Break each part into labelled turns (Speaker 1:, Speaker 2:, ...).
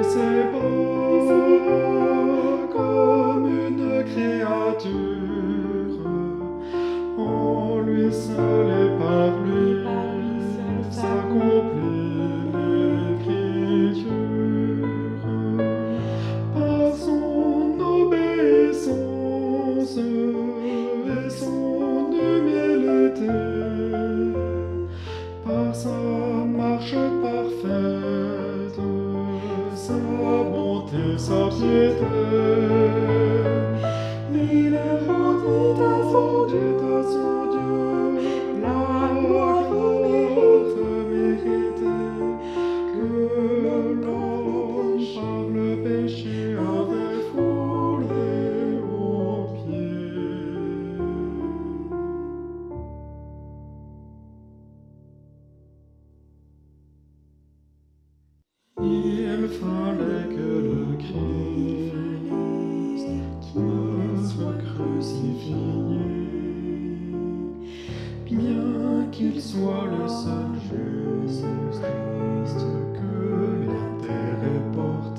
Speaker 1: et c'est beau comme une créature. En lui seul et par lui s'accomplit l'écriture. Par son obéissance et son humilité par sa sa bonté, sa piété. Il est rendu, défendu Dieu. Le seul juste que la terre ait porté.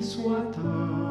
Speaker 1: Qu'il soit.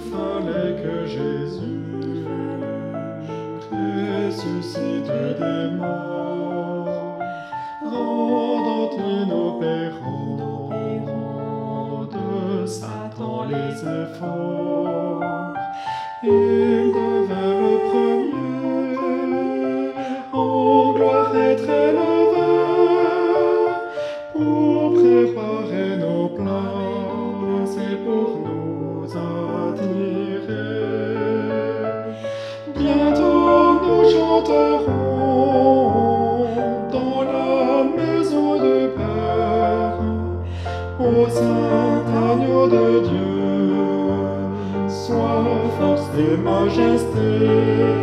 Speaker 1: Il fallait que Jésus ressuscite des morts, rendant inopérants de Satan les efforts. Il devait le premier en gloire être dans la maison du Père au Saint Agneau de Dieu. Sois force et majesté.